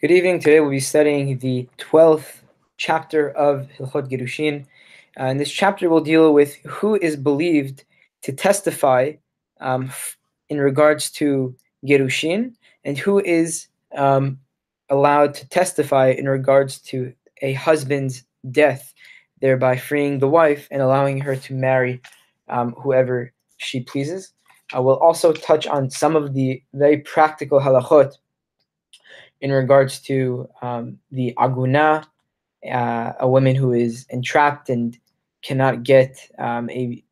Good evening. Today we'll be studying the 12th chapter of Hilchot Gerushin. Uh, and this chapter will deal with who is believed to testify um, in regards to Gerushin and who is um, allowed to testify in regards to a husband's death, thereby freeing the wife and allowing her to marry um, whoever she pleases. I will also touch on some of the very practical halachot in regards to um, the aguna, uh, a woman who is entrapped and cannot get um, a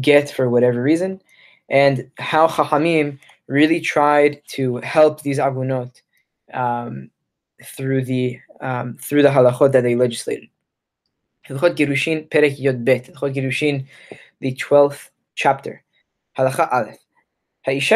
get for whatever reason, and how Chachamim really tried to help these agunot um, through the um, through the halachot that they legislated. Hilchot Gerushin Perek Yod Bet. Hilchot Gerushin, the twelfth chapter. Halacha Aleph. If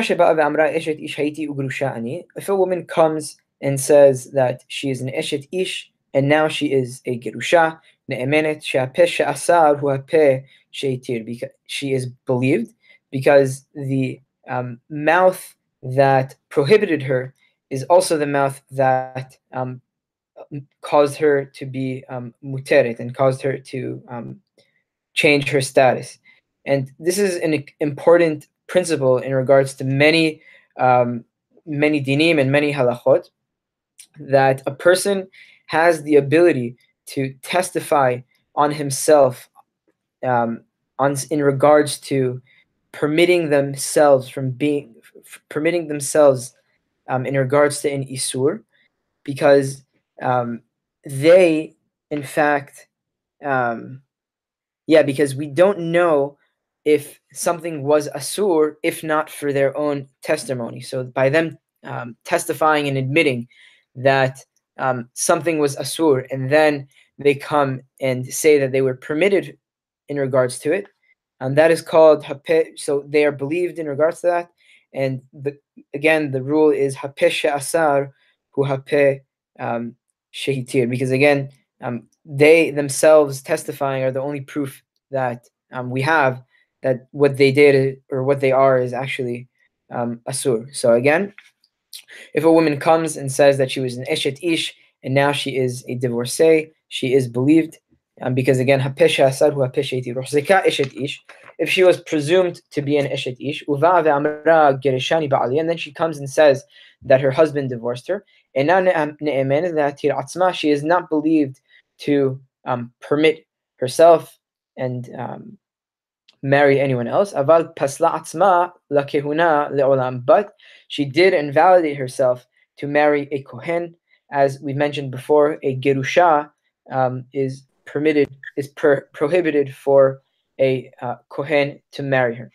a woman comes and says that she is an eshet ish and now she is a gerusha ne'emenet she'apeh asar hu hapeh sheitir because she is believed because the um, mouth that prohibited her is also the mouth that um, caused her to be um, muteret and caused her to um, change her status. And this is an important principle in regards to many um, many dinim and many halachot that a person has the ability to testify on himself um, on in regards to permitting themselves from being f- permitting themselves um, in regards to an isur because um, they in fact um, yeah because we don't know if something was asur if not for their own testimony. So by them um, testifying and admitting that um, something was asur, and then they come and say that they were permitted in regards to it, and that is called hapeh. So they are believed in regards to that, and the, again the rule is hapeh asar hu hapeh um, shehitir, because again um, they themselves testifying are the only proof that um, we have that what they did or what they are is actually um, asur. So again, if a woman comes and says that she was an eshet ish and now she is a divorcee, she is believed um, because again, hapesha asar hu eshet ish. If she was presumed to be an eshet ish, uva ba'ali, and then she comes and says that her husband divorced her, and now atzma, she is not believed to um, permit herself and um, marry anyone else. Aval lakehuna leolam, but she did invalidate herself to marry a kohen, as we mentioned before. A gerusha um, is permitted is per, prohibited for a uh, kohen to marry her.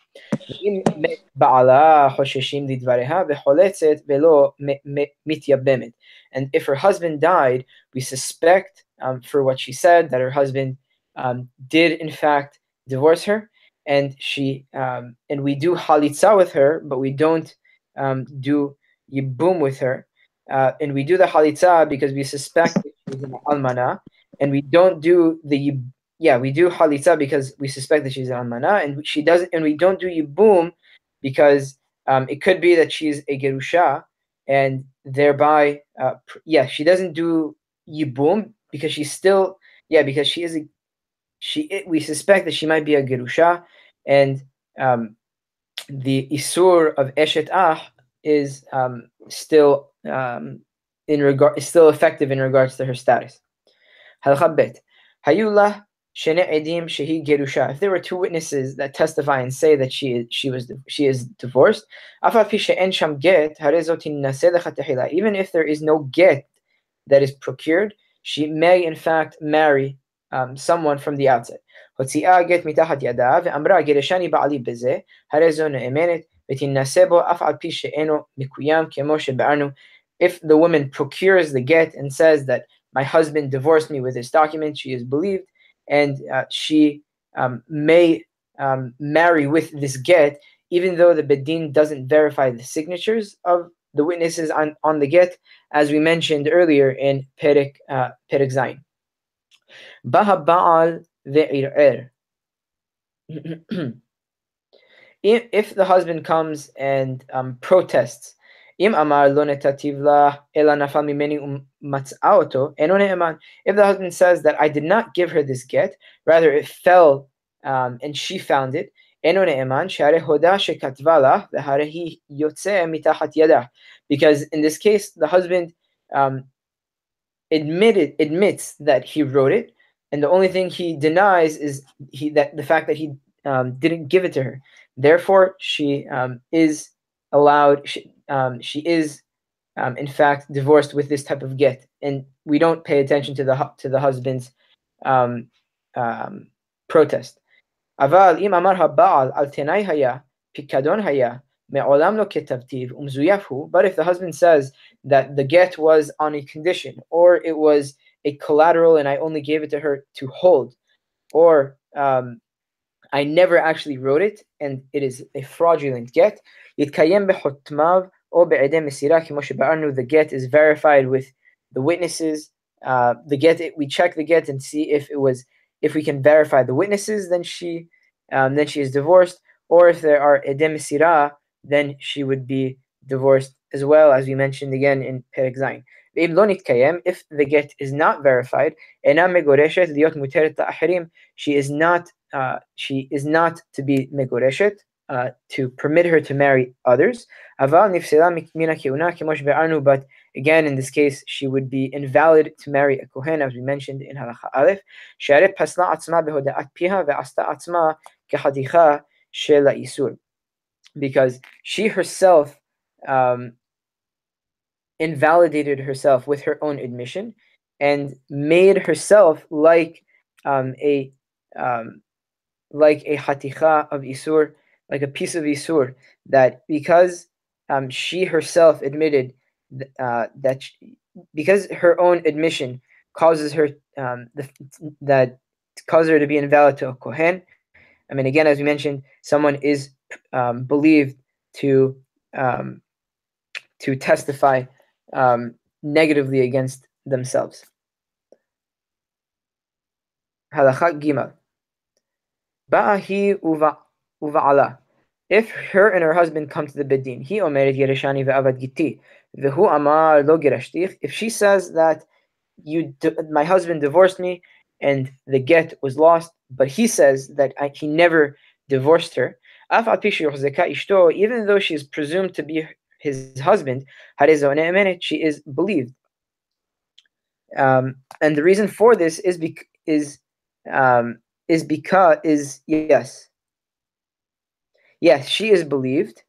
And if her husband died, we suspect um, for what she said that her husband um, did in fact divorce her, and she um, and we do halitza with her, but we don't um, do yibum with her, uh, and we do the halitza because we suspect that she's an almana, and we don't do the yeah we do halitza because we suspect that she's an almana, and she doesn't, and we don't do yibum because um, it could be that she's a gerusha, and thereby uh, yeah she doesn't do yibum because she's still yeah because she is a she it, we suspect that she might be a gerusha, and um, the isur of eshet ah is um, still um, in regard is still effective in regards to her status. Halakha bet hayula shene edim shehi gerusha. If there were two witnesses that testify and say that she is she was she is divorced, even if there is no get that is procured, she may in fact marry um, someone from the outset. הוציאה גט מתחת ידה ואמרה גירשני בעלי בזה, הרי זו נאמנת ותינשא בו אף על פי שאינו מקוים כמו שבארנו. If the woman procures the get and says that my husband divorced me with this document, she is believed and uh, she um, may um, marry with this get, even though the bedin doesn't verify the signatures of the witnesses on, on the get, as we mentioned earlier in Perek, uh, Perek Zayin. Baha Ba'al ve'ir. Er. If the husband comes and um, protests, um if the husband says that I did not give her this get, rather it fell um, and she found it, because in this case the husband um, admitted admits that he wrote it and the only thing he denies is he that the fact that he um, didn't give it to her. Therefore, she um, is allowed. She, um, she is, um, in fact, divorced with this type of get, and we don't pay attention to the to the husband's um, um, protest. אבל אם אמר הבעל על תנאי היה, פיקדון היה, מעולם לא כתבתיו ומזויף הוא, but if the husband says that the get was on a condition, or it was a collateral and I only gave it to her to hold, or um, I never actually wrote it and it is a fraudulent get. يتكيم بحتماv or بعدي مسيرة كما شبعنا. The get is verified with the witnesses. Uh, the get we check the get and see if it was if we can verify the witnesses. Then she um, then she is divorced, or if there are edem then she would be divorced as well, as we mentioned again in Perek if the get is not verified, she is not uh, she is not to be megoreshet, uh, to permit her to marry others. But again, in this case, she would be invalid to marry a kohen, as we mentioned in Halacha Aleph. Because she herself um, invalidated herself with her own admission and made herself like um, a um, like a haticha of isur like a piece of Isur, that because um, she herself admitted uh, that she, because her own admission causes her um, the, that causes her to be invalid to a kohen. I mean, again, as we mentioned, someone is um, believed to um, to testify um, negatively against themselves. Halakha Gimel. Ba'ahi uva uva'ala. If her and her husband come to the bedin, he omeret yereshani ve'avad giti, vehu amar lo. If she says that you, my husband divorced me and the get was lost, but he says that I, he never divorced her, even though she is presumed to be his husband, she is believed. Um, and the reason for this is bec- is um, is because is yes Yes, she is believed.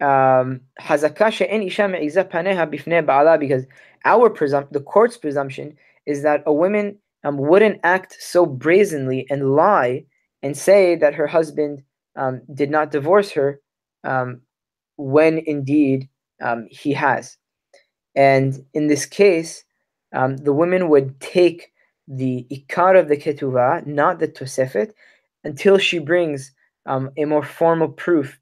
Um, because our presum- the court's presumption is that a woman um, wouldn't act so brazenly and lie and say that her husband um, did not divorce her um, when indeed um, he has. And in this case, um, the women would take the ikar of the ketuvah, not the tosefet, until she brings um, a more formal proof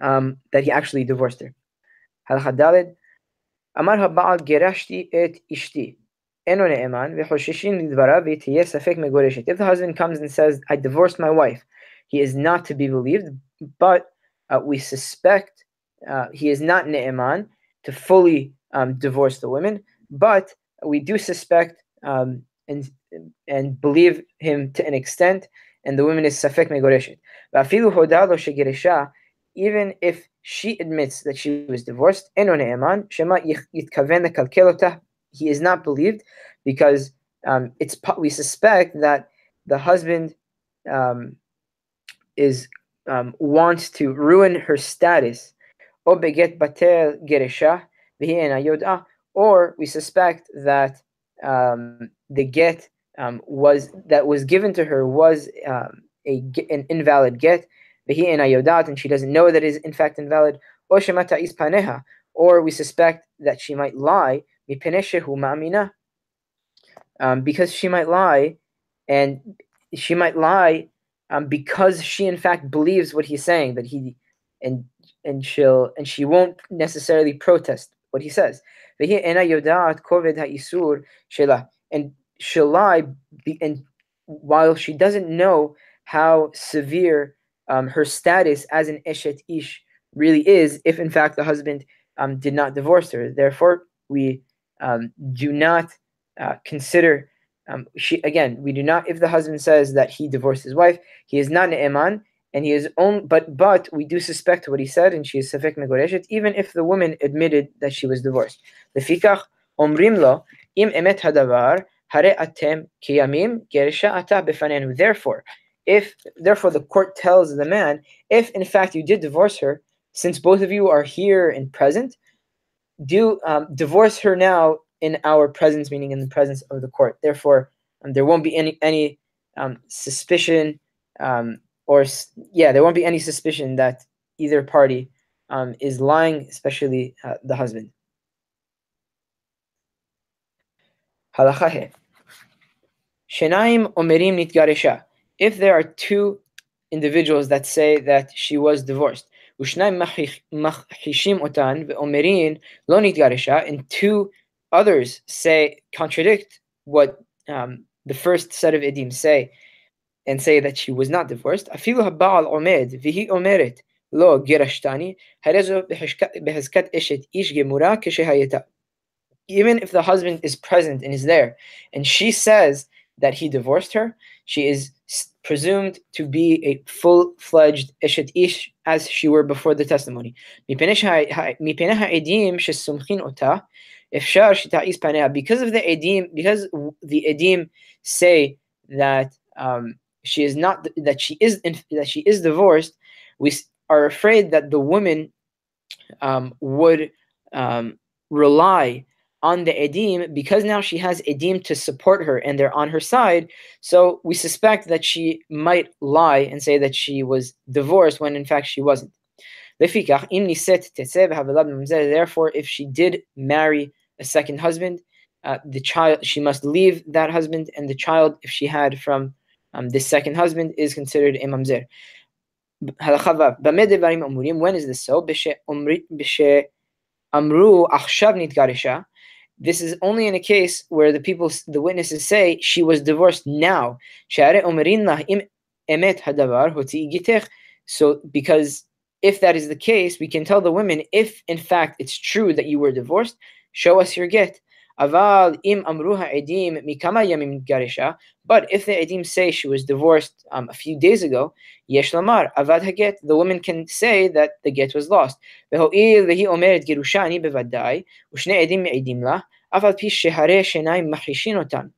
um, that he actually divorced her. Halakha Amar ha'baal Gerashti et Ishti. If the husband comes and says, I divorced my wife, he is not to be believed, but uh, we suspect uh, he is not ne'eman to fully um, divorce the women, but we do suspect um, and, and believe him to an extent and the woman is safek megoreshet. Even if she admits that she was divorced, he is not believed because um, it's we suspect that the husband um, is um, wants to ruin her status, or we suspect that um, the get um, was that was given to her was um, a an invalid get, and she doesn't know that is in fact invalid, or we suspect that she might lie, um, because she might lie, and she might lie um, because she in fact believes what he's saying that he and and she'll and she won't necessarily protest what he says. And she'll lie, and while she doesn't know how severe um, her status as an eshet ish really is, if in fact the husband um, did not divorce her. Therefore, we um, do not uh, consider um, she again. We do not. If the husband says that he divorced his wife, he is not ne'eman, and he is own. But but we do suspect what he said, and she is safek megoreshet, even if the woman admitted that she was divorced. Lefikach omrim lo im emet hadavar hare atem kiyamim geresha ata befanenu. Therefore, if therefore the court tells the man, if in fact you did divorce her, since both of you are here and present, do um, divorce her now in our presence, meaning in the presence of the court. Therefore, um, there won't be any any um, suspicion, um, or yeah, there won't be any suspicion that either party um, is lying, especially uh, the husband. Halacha Shenaim omerim nitgaresha. If there are two individuals that say that she was divorced, ושניים מכחישים אותן ואומרים לא נתגרשה, and two others say contradict what um, the first set of edim say and say that she was not divorced. אפילו הבעל עומד והיא אומרת לא גירשתני, הרי זו בחזקת אשת איש גמורה כשהייתה. Even if the husband is present and is there, and she says that he divorced her, she is presumed to be a full-fledged Eshet Ish as she were before the testimony. Because of the edim, because the edim say that um, she is not that she is that she is divorced, we are afraid that the woman um, would um, rely on the edim because now she has edim to support her and they're on her side. So we suspect that she might lie and say that she was divorced when in fact she wasn't. Therefore, if she did marry a second husband, uh, the child she must leave that husband, and the child, if she had from um, this second husband, is considered a mamzer. When is this so? Amru achshav this is only in a case where the people, the witnesses say she was divorced now. So, because if that is the case, we can tell the women, if in fact it's true that you were divorced, show us your get. Aval im amruha edim mikama yamim garisha. But if the edim say she was divorced um, a few days ago, yesh lamar avad haget. The woman can say that the get was lost. Vehoil vehi omeret bevadai ushne edim edim la afal pi shehare shenai machishin otan.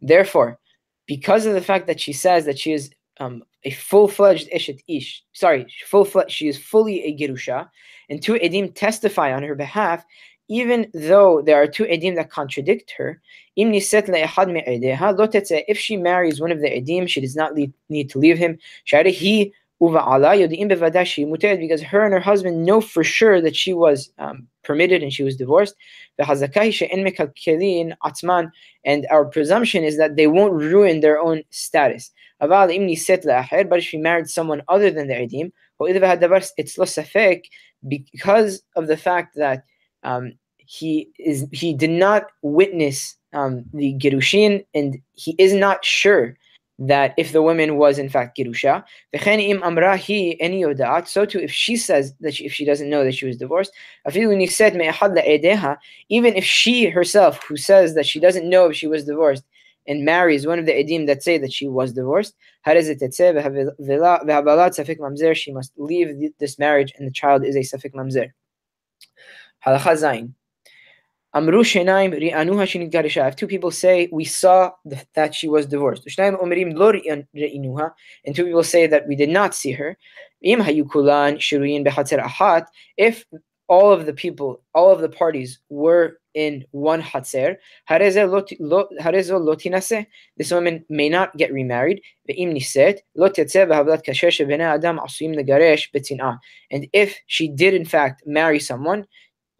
Therefore, because of the fact that she says that she is um, a full-fledged ishet ish, sorry, full-fledged, she is fully a gerusha, and two edim testify on her behalf, even though there are two edim that contradict her, if she marries one of the edim, she does not need to leave him. Because her and her husband know for sure that she was um, permitted and she was divorced. And our presumption is that they won't ruin their own status. But if she married someone other than the edim, because of the fact that um, he is he did not witness um, the gerushin and he is not sure that if the woman was in fact girusha, so too if she says that she, if she doesn't know that she was divorced, even if she herself who says that she doesn't know if she was divorced and marries one of the edim that say that she was divorced, she must leave this marriage and the child is a safik mamzer. Halacha Zayin. Amru shenaim ri'anuha shinitgarisha. If two people say we saw that she was divorced, omerim lo ri'inuha, and two people say that we did not see her. Im hayukulan shiruyin behatzer ahat. If all of the people, all of the parties were in one hatzer, this woman may not get remarried. And if she did in fact marry someone,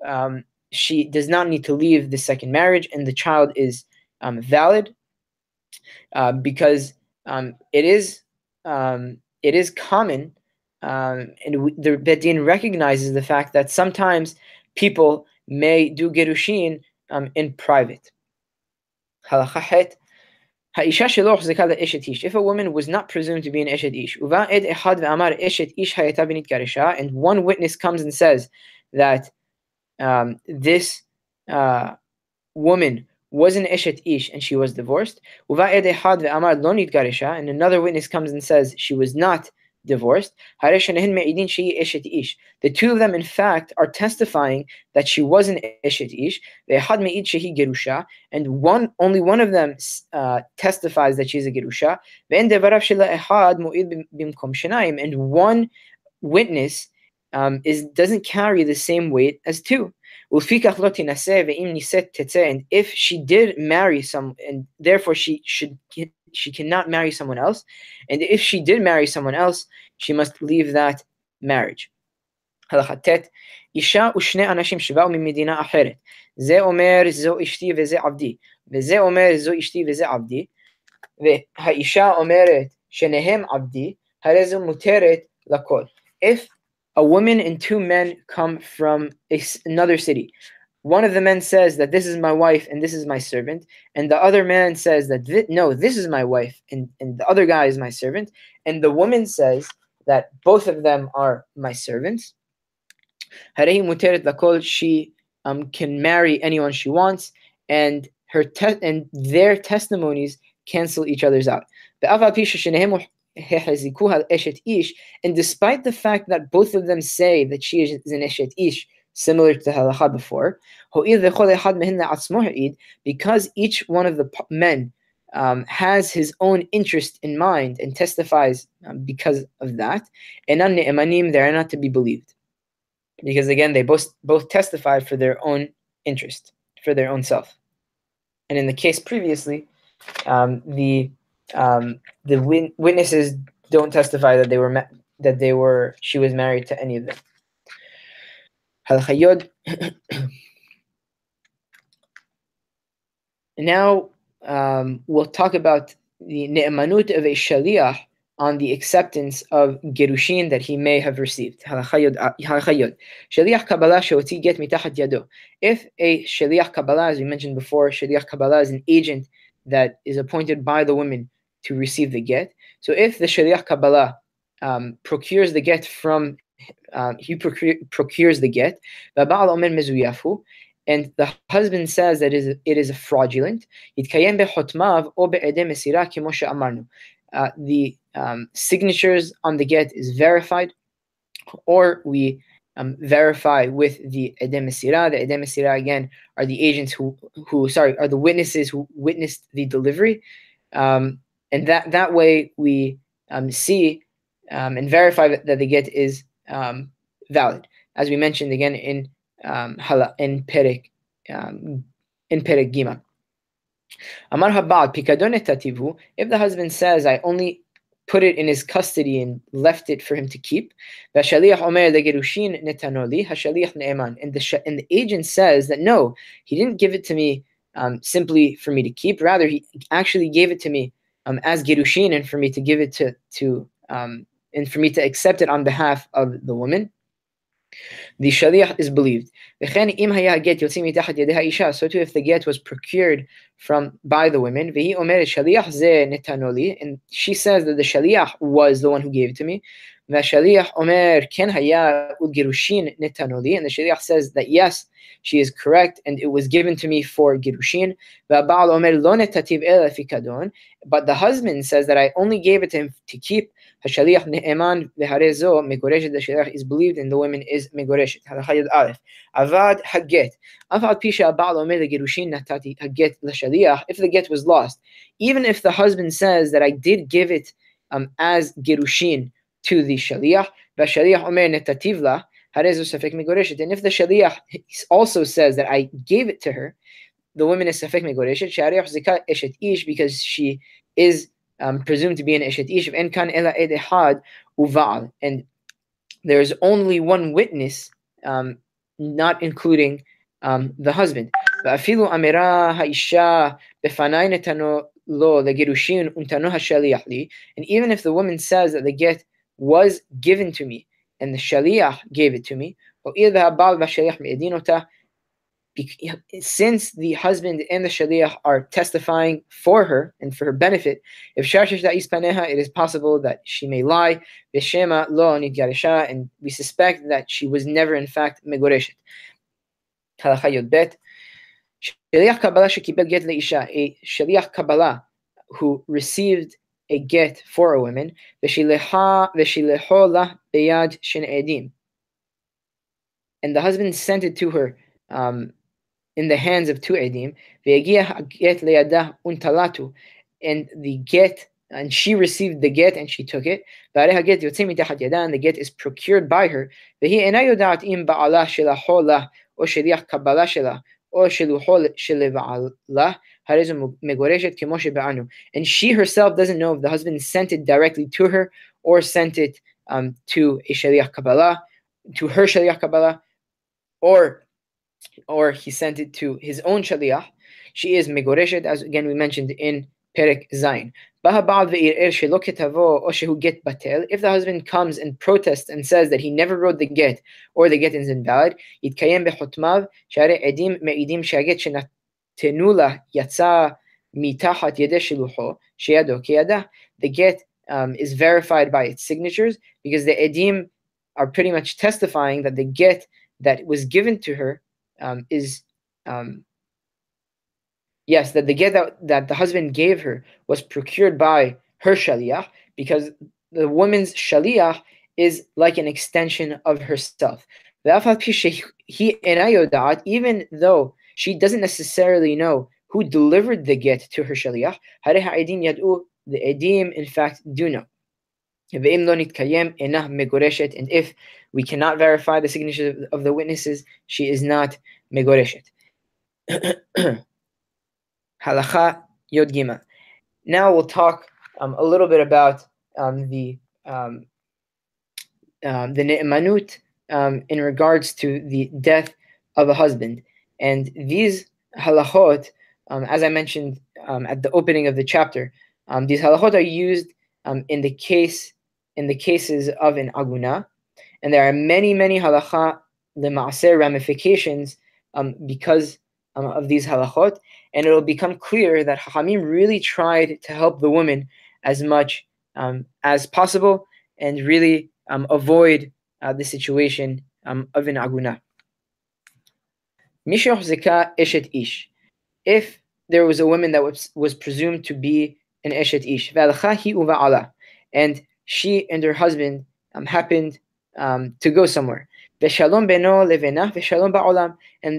um, she does not need to leave the second marriage and the child is um, valid uh, because um, it is um, it is common um, and we, the Bedin recognizes the fact that sometimes people may do gerushin in private. If a woman was not presumed to be an eshet ish, and one witness comes and says that um, this uh, woman was an Eshet Ish and she was divorced. And another witness comes and says she was not divorced. The two of them, in fact, are testifying that she was an Eshet Ish. And one, only one of them uh, testifies that she's a Gerusha. And one witness um, is doesn't carry the same weight as two. And if she did marry some, and therefore she should she cannot marry someone else, and if she did marry someone else, she must leave that marriage. אישה ושני אנשים שבאו ממדינה אחרת. זה אומר זו אשתי וזה עבדי, וזה אומר זו אשתי וזה עבדי, והאישה אומרת שניהם עבדי, הרי זו מותרת לכל. If a woman and two men come from a, another city. One of the men says that this is my wife and this is my servant, and the other man says that th- no, this is my wife and, and the other guy is my servant, and the woman says that both of them are my servants. She um, can marry anyone she wants, and her te- and their testimonies cancel each other's out. And despite the fact that both of them say that she is an Eshet Ish, similar to the halacha before, because each one of the men um, has his own interest in mind and testifies um, because of that, they are not to be believed. Because again, they both both testify for their own interest, for their own self. And in the case previously, um, the um, the win- witnesses don't testify that they were ma- that they were she was married to any of them. now um, we'll talk about the ne'emanut of a shaliach on the acceptance of gerushin that he may have received. Shaliach Kabbalah get mitachat yado. If a shaliach Kabbalah, as we mentioned before, shaliach Kabbalah is an agent that is appointed by the women to receive the get. So if the Shaliach Kabbalah um, procures the get from, um, he procure, procures the get, and the husband says that it is, it is fraudulent, uh, the um, signatures on the get is verified, or we um, verify with the edem mesira. The edem mesira again are the agents who, who sorry, are the witnesses who witnessed the delivery. Um, and that that way we um, see um, and verify that, the get is um, valid, as we mentioned again in um, in perik um, in perik gima. Amar habad pikadon tativu. If the husband says, "I only put it in his custody and left it for him to keep," omer netanoli ne'eman, and the and the agent says that no, he didn't give it to me um, simply for me to keep. Rather, he actually gave it to me um, as Gerushin and for me to give it to, to um, and for me to accept it on behalf of the woman. The shaliach is believed. So too, if the get was procured from by the women, and she says that the shaliach was the one who gave it to me, Meshaliach Omer Ken Haya Girushin netanoli, and the Shaliach says that yes, she is correct, and it was given to me for Girushin. But the husband says that I only gave it to him to keep. Hashaliach Ne'eman Veharezo Megoreshet, the Shaliach is believed and the woman is Megoreshet. Halacha Yod Aleph. Avad Haget. Avad Pisha Baal Omer Girushin Natati Haget Lashaliach, if the get was lost. Even if the husband says that I did give it um, as Girushin, to the shaliach. V'shaliach omer netativla harezu safek megoreshet. And if the shaliach also says that I gave it to her, the woman is safek megoreshet. Shariach zika eshet ish because she is um, presumed to be an eshet ish. En kan ela edehad uval. And there is only one witness, um, not including um, the husband. ואפילו אמירה האישה בפניי נתנו לו לגירושין ונתנו השליח לי, and even if the woman says that the get was given to me, and the Shaliach gave it to me. Since the husband and the Shaliach are testifying for her and for her benefit, if it is possible that she may lie, and we suspect that she was never in fact Megoreshet. Shaliach Kabbalah a shaliach Kabbalah who received a get for a woman. And the husband sent it to her um, in the hands of two edim. And the get and she received the get and she took it. And the get is procured by her. או and she herself doesn't know if the husband sent it directly to her or sent it um, to a Shaliach Kabbalah, to her Shaliach Kabbalah, or or he sent it to his own Shaliach. She is Megoreshet, as again we mentioned in Perek Zain. Er if the husband comes and protests and says that he never wrote the get or the get is invalid, the get um, is verified by its signatures because the edim are pretty much testifying that the get that was given to her um, is um, yes, that the get that, that the husband gave her was procured by her shaliach because the woman's shaliach is like an extension of herself. Even though she doesn't necessarily know who delivered the get to her shaliach, the edim in fact do know. And if we cannot verify the signature of the witnesses, she is not megoreshet. Halacha Yod Gimel. Now we'll talk um, a little bit about um, the um, um the ne'emanut um, in regards to the death of a husband. And these halachot, um, as I mentioned at the opening of the chapter, these halachot are used in the case in the cases of an aguna, and there are many many halacha lemaaser ramifications because of these halachot and it'll become clear that Hamim really tried to help the woman as much um, as possible and really um, avoid uh, the situation um, of an aguna. Eshet ish. If there was a woman that was, was presumed to be an eshet ish, and she and her husband um, happened um, to go somewhere. And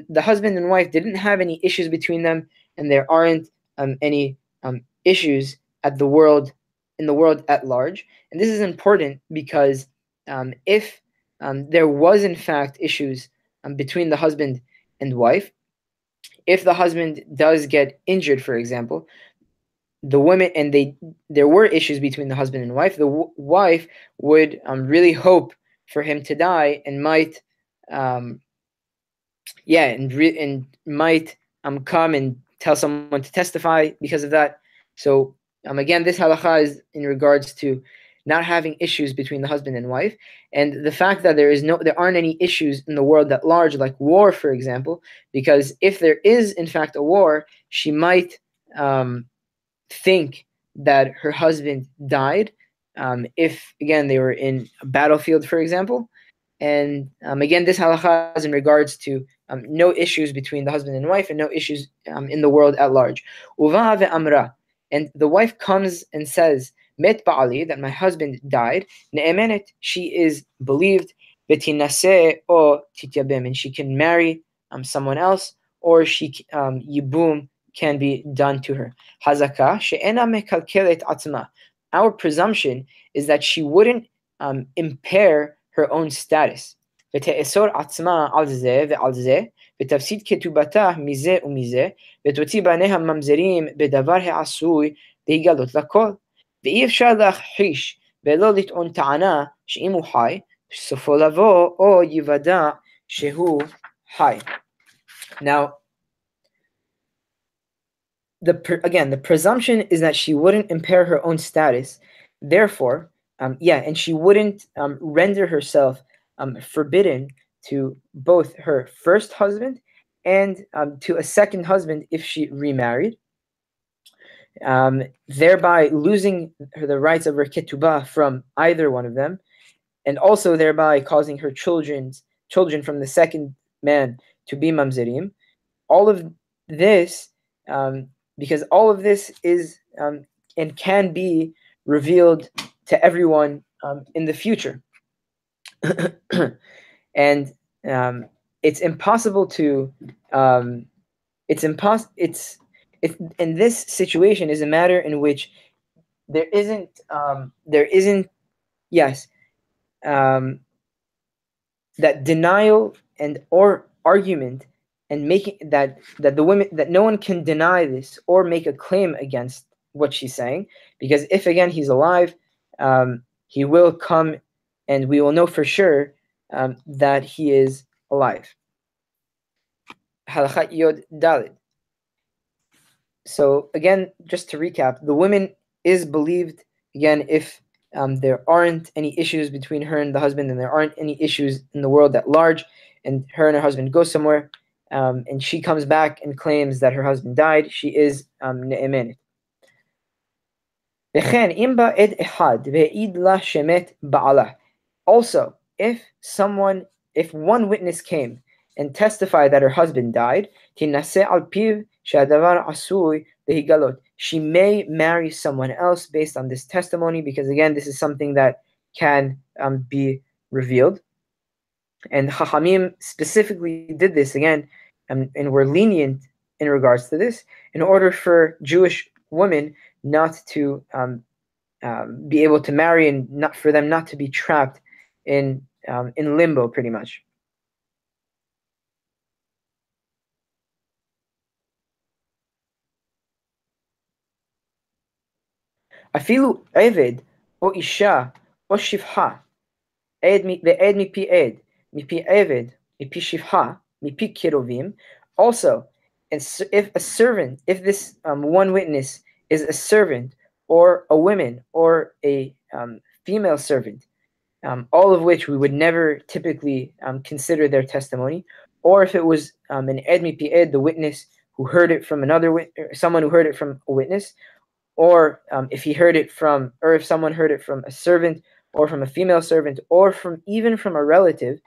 the husband and wife didn't have any issues between them and there aren't um, any um, issues at the world in the world at large. And this is important because um, if um, there was in fact issues between the husband and wife, if the husband does get injured, for example, the women and they there were issues between the husband and wife. The w- wife would um, really hope for him to die and might, um, yeah, and re- and might um come and tell someone to testify because of that. So um, again, this halacha is in regards to not having issues between the husband and wife, and the fact that there is no, there aren't any issues in the world at large, like war, for example, because if there is in fact a war, she might um, think that her husband died. Um, if again they were in a battlefield, for example, and um, again, this halacha is in regards to um, no issues between the husband and wife and no issues um, in the world at large. amra, and the wife comes and says, Met ba'ali, that my husband died. Ne'emenet, she is believed. Betinase o tityabim, and she can marry um, someone else, or she um, yibum can be done to her. Hazaka she'ena mekalkelet atzma. Our presumption is that she wouldn't um, impair her own status. ותאסור עצמה על זה ועל זה, ותפסיד כתובתה מזה ומזה, ותוציא בניה ממזרים בדבר העשוי להיגלות לכל. ואי אפשר להכחיש ולא לטעון טענה שאם הוא חי, סופו לבוא או יוודע שהוא חי. Now, the again, the presumption is that she wouldn't impair her own status. Therefore, um, yeah, and she wouldn't um, render herself um, forbidden to both her first husband and um, to a second husband if she remarried, um, thereby losing the rights of her ketubah from either one of them, and also thereby causing her children's children from the second man to be mamzerim. All of this, um, because all of this is um, and can be revealed to everyone um, in the future. and um, it's impossible to um, it's impossible it's if in this situation is a matter in which there isn't um, there isn't yes um, that denial and or argument and making that that the women that no one can deny this or make a claim against what she's saying because if again he's alive um, he will come and we will know for sure um, that he is alive Halakha Yod Dalid. So again, just to recap, the woman is believed again if um, there aren't any issues between her and the husband, and there aren't any issues in the world at large, and her and her husband go somewhere, um, and she comes back and claims that her husband died, she is um. Also, if someone, if one witness came and testified that her husband died, she may marry someone else based on this testimony because again this is something that can um, be revealed. And Chachamim specifically did this again um, and were lenient in regards to this in order for Jewish women not to um, um, be able to marry and not for them not to be trapped in um, in limbo pretty much אפילו עבד או אישה או שפחה, עד, ועד מפי עד, מפי עבד, מפי שפחה, מפי קירובים, also, if a servant, if this um, one witness is a servant or a woman or a um, female servant, um, all of which we would never typically um, consider their testimony, or if it was um, an ed mipi ed, the witness who heard it from another wit- someone who heard it from a witness, or um, if he heard it from, or if someone heard it from a servant, or from a female servant, or from even from a relative,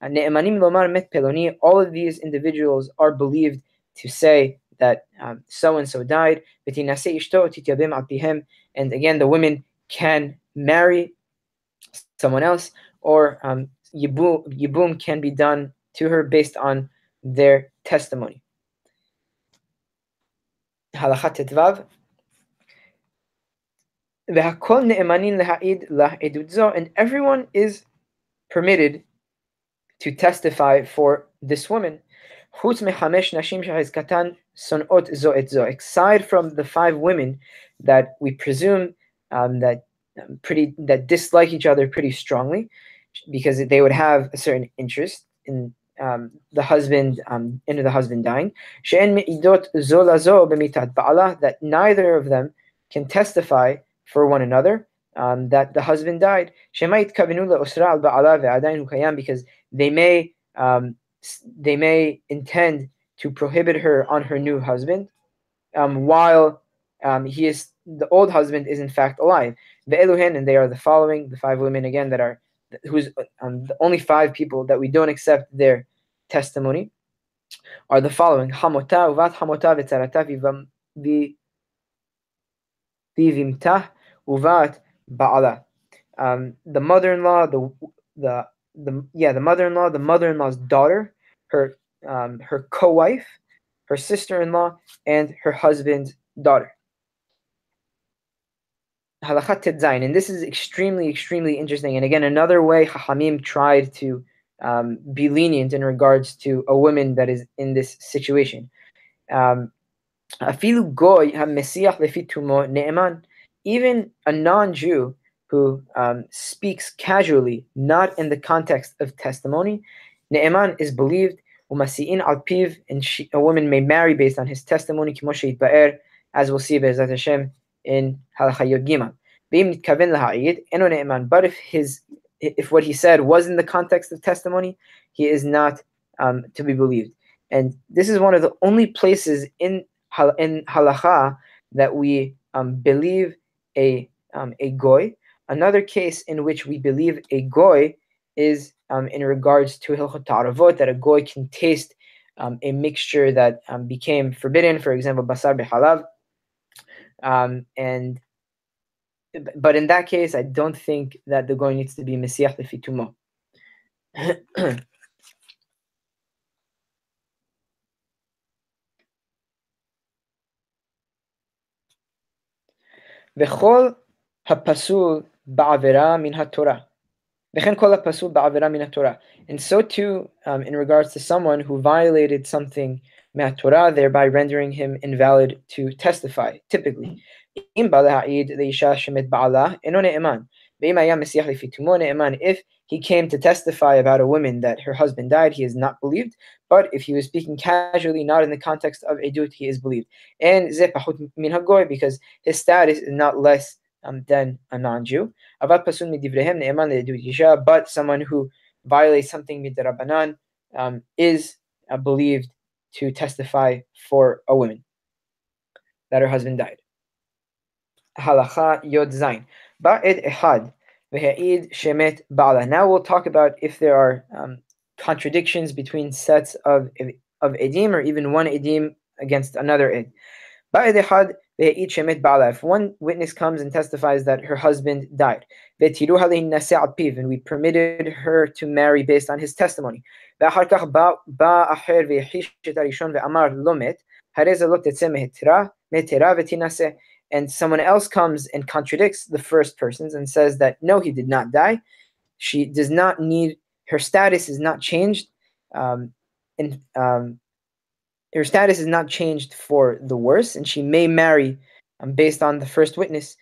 all of these individuals are believed to say that so and so died. And again, the women can marry someone else, or um, yibum can be done to her based on their testimony. And everyone is permitted to testify for this woman. Aside from the five women that we presume um, that um, pretty that dislike each other pretty strongly, because they would have a certain interest in um, the husband um, into the husband dying. That neither of them can testify for one another um, that the husband died. Because they may um, they may intend to prohibit her on her new husband um, while um, he is the old husband is in fact alive. The Eluhen, and they are the following, the five women again that are who's um, the only five people that we don't accept their testimony are the following: Hamota uvat Hamota v'tzarata Um, the mother-in-law, the the the yeah, the mother-in-law, the mother-in-law's daughter, her um, her co-wife, her sister-in-law, and her husband's daughter. And this is extremely, extremely interesting. And again, another way Hamim tried to um, be lenient in regards to a woman that is in this situation. Um, goy ne'eman even a non-Jew who um, speaks casually, not in the context of testimony, Ne'eman is believed, umasi'in al piv, and she, a woman may marry based on his testimony, ba'er, as we'll see Be'ezat Hashem in Halacha Yod Gimel. But if his if what he said was in the context of testimony, he is not um, to be believed. And this is one of the only places in in halacha that we um, believe a um, a goy. Another case in which we believe a goy is um, in regards to Hilchot Ta'aravot, that a goy can taste um, a mixture that um, became forbidden, for example, basar behalav. Um, and but in that case, I don't think that the goy needs to be mesiach lefitumo. וכל הפסול בעבירה מן התורה. וכן כל הפסול בעבירה מן התורה. And so too, um, in regards to someone who violated something מהתורה, thereby rendering him invalid to testify, typically. אם בא להעיד לאישה שמת בעלה, אינו נאמן. If he came to testify about a woman that her husband died, he is not believed. But if he was speaking casually, not in the context of edut, he is believed. And because his status is not less um, than a non-Jew. But someone who violates something midrabanan um, is uh, believed to testify for a woman that her husband died. Halacha Yod Zain. Ba'ed ehad v'ha'id shemet ba'ala. Now we'll talk about if there are um, contradictions between sets of of edim or even one edim against another ed. Ba'ed ehad if one witness comes and testifies that her husband died, and we permitted her to marry based on his testimony, and someone else comes and contradicts the first persons and says that no, he did not die. She does not need her status is not changed, um, and um, her status is not changed for the worse, and she may marry um, based on the first witness.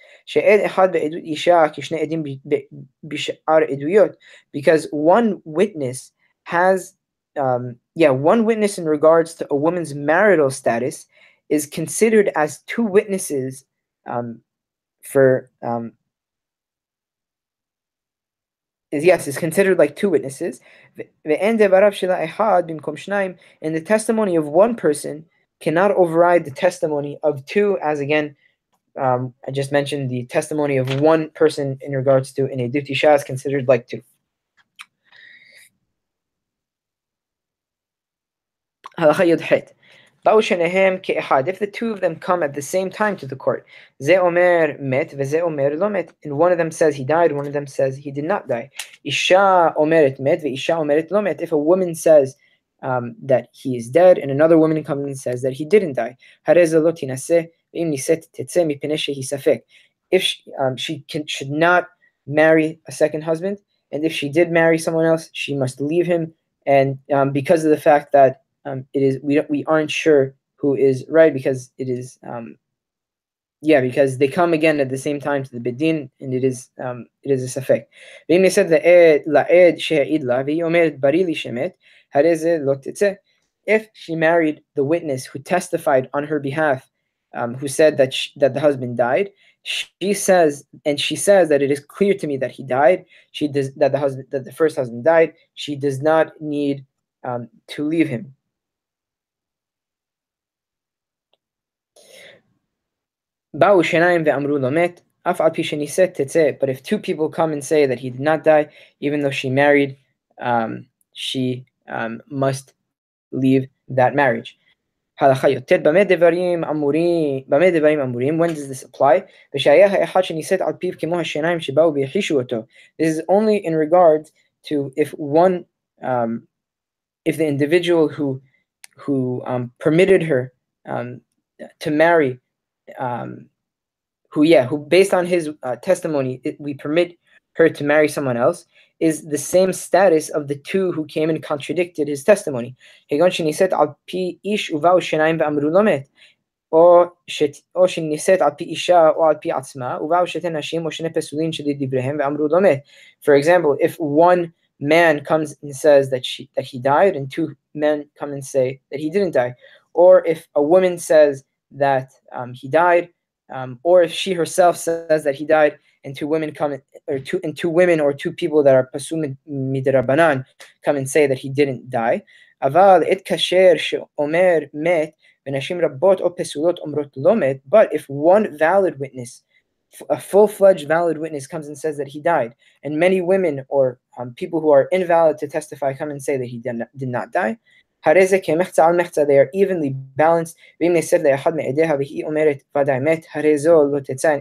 Because one witness has, um, yeah, one witness in regards to a woman's marital status is considered as two witnesses um, for um, is yes, is considered like two witnesses. And the testimony of one person cannot override the testimony of two, as again, um, I just mentioned the testimony of one person in regards to an edut isha is considered like two. If the two of them come at the same time to the court, omer met omer lo met, and one of them says he died, one of them says he did not die. Isha omeret met omeret lo met. If a woman says um, that he is dead, and another woman comes and says that he didn't die, if she, um, she can, should not marry a second husband, and if she did marry someone else, she must leave him. And um, because of the fact that um, it is we we aren't sure who is right because it is um, yeah because they come again at the same time to the bedin and it is um, it is a safek. ואם said לעד שהעיד לה והיא אומרת בריא לי שמת, הרי זה לא תצא. If she married the witness who testified on her behalf, um, who said that she, that the husband died, she says and she says that it is clear to me that he died. She does that the husband that the first husband died. She does not need um, to leave him. But if two people come and say that he did not die, even though she married, um, she um, must leave that marriage. When does this apply? This is only in regard to if one, um, if the individual who who um, permitted her um, to marry um, who yeah who based on his uh, testimony it, we permit her to marry someone else is the same status of the two who came and contradicted his testimony. or או שנישאת על פי אישה או על פי עצמה, ובאו שתי נשים או שני פסולים שלדבריהם ואמרו לא מת. For example, if one man comes and says that she that he died and two men come and say that he didn't die, or if a woman says that um, he died, um, or if she herself says that he died, and two women come or two and two women or two people that are pasum midrabanan come and say that he didn't die. Aval et kasher omer met rabot o pesulot omrot lomet. But if one valid witness a full-fledged valid witness comes and says that he died, and many women or um, people who are invalid to testify come and say that he did not, did not die, they are evenly balanced. And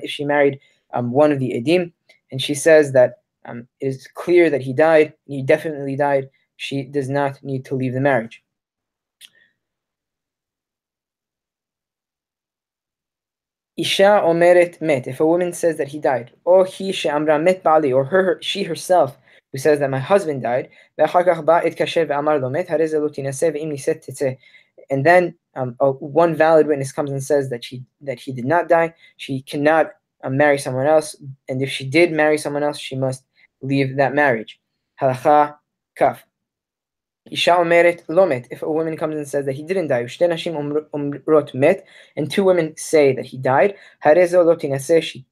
if she married um, one of the edim, and she says that um, it is clear that he died, he definitely died, she does not need to leave the marriage. Isha omeret met. If a woman says that he died, or he she'amra met bali, or her, she herself who says that my husband died, and then um, one valid witness comes and says that she that he did not die, she cannot uh, marry someone else, and if she did marry someone else, she must leave that marriage. Halacha kaf. Isha. If a woman comes and says that he didn't die, met, and two women say that he died,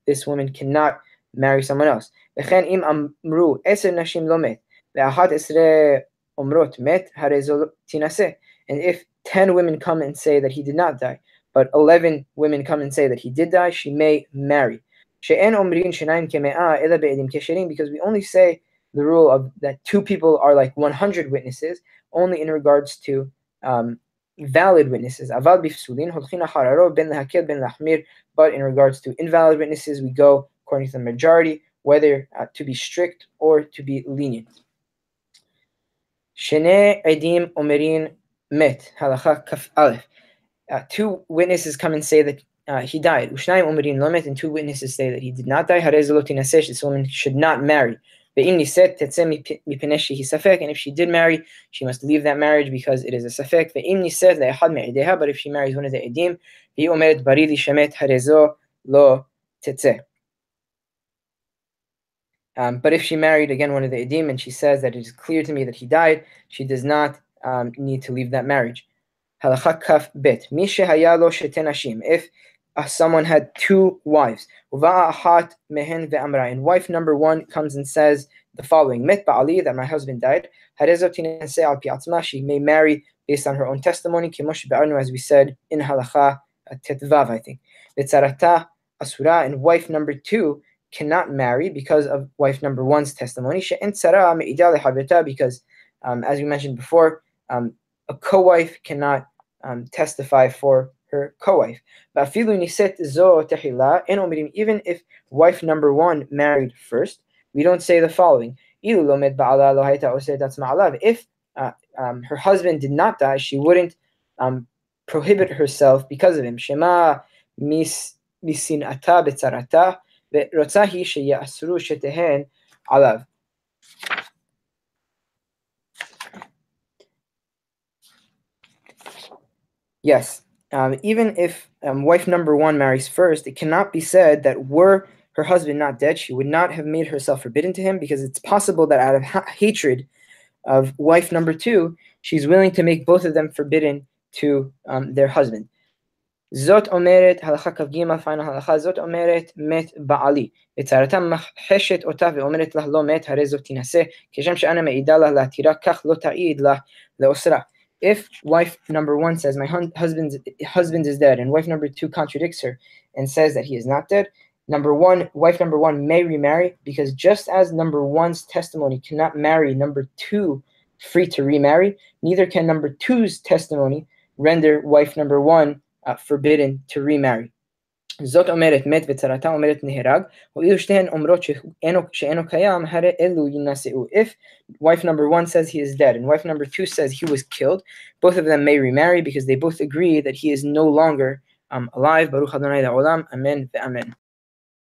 this woman cannot marry someone else. וכן אם אמרו עשר נשים לא מת, ואחת עשרה אומרות מת, הרי זו תינשא. And if 10 women come and say that he did not die, but 11 women come and say that he did die, she may marry. שאין אומרים שניים כמאה אלא בעדים כשרים, because we only say the rule of that two people are like 100 witnesses, only in regards to um, valid witnesses. אבל בפסולין הולכים אחר הרוב בין להקל בין להחמיר, but in regards to invalid witnesses, we go according to the majority, whether uh, to be strict or to be lenient. Shene edim omerin met halacha kaf aleph. Uh, two witnesses come and say that uh, he died. Ushnayim omerin lomet, and two witnesses say that he did not die. Harezolotin this woman should not marry. And if she did marry, she must leave that marriage because it is a safek. But if she marries one of the edim, he omeret barili shemet harezo lo um, but if she married again one of the edim and she says that it is clear to me that he died, she does not um, need to leave that marriage. Halacha kaf bet. Mishe hayalo shetenashim. If uh, someone had two wives, mehen and wife number one comes and says the following: Met ba'ali that my husband died. She may marry based on her own testimony, as we said in halacha tetvav, I think. asura, and wife number two cannot marry because of wife number one's testimony. Because, um, as we mentioned before, um, a co-wife cannot um, testify for her co-wife. Even if wife number one married first, we don't say the following. If uh, um, her husband did not die, she wouldn't um, prohibit herself because of him. Shema mis misinata betzarata ורוצה היא שיאסרו שתיהן עליו. Yes, um, even if um, wife number one marries first, it cannot be said that were her husband not dead, she would not have made herself forbidden to him because it's possible that out of ha- hatred of wife number two, she's willing to make both of them forbidden to um, their husband. זאת אומרת, הלכה כ"ג, פיינל הלכה, זאת אומרת מת בעלי. וצרתה מחשת אותה ואומרת לה לא מת, הרי זאת תינשא, כשם שאנה מעידה לה להתירה, כך לא תעיד לה לאוסרה. If wife number one says, my husband, husband is dead, and wife number two contradicts her and says that he is not dead, number one, wife number one may remarry, because just as number one's testimony cannot marry number two free to remarry, neither can number two's testimony render wife number one uh, forbidden to remarry. זאת אומרת מת וצרתה אומרת נהרג, ואילו שתיהן אומרות שאינו קיים, הרי אלו יינשאו. If wife number one says he is dead and wife number two says he was killed, both of them may remarry because they both agree that he is no longer um, alive. Baruch Adonai Amen ve'amen.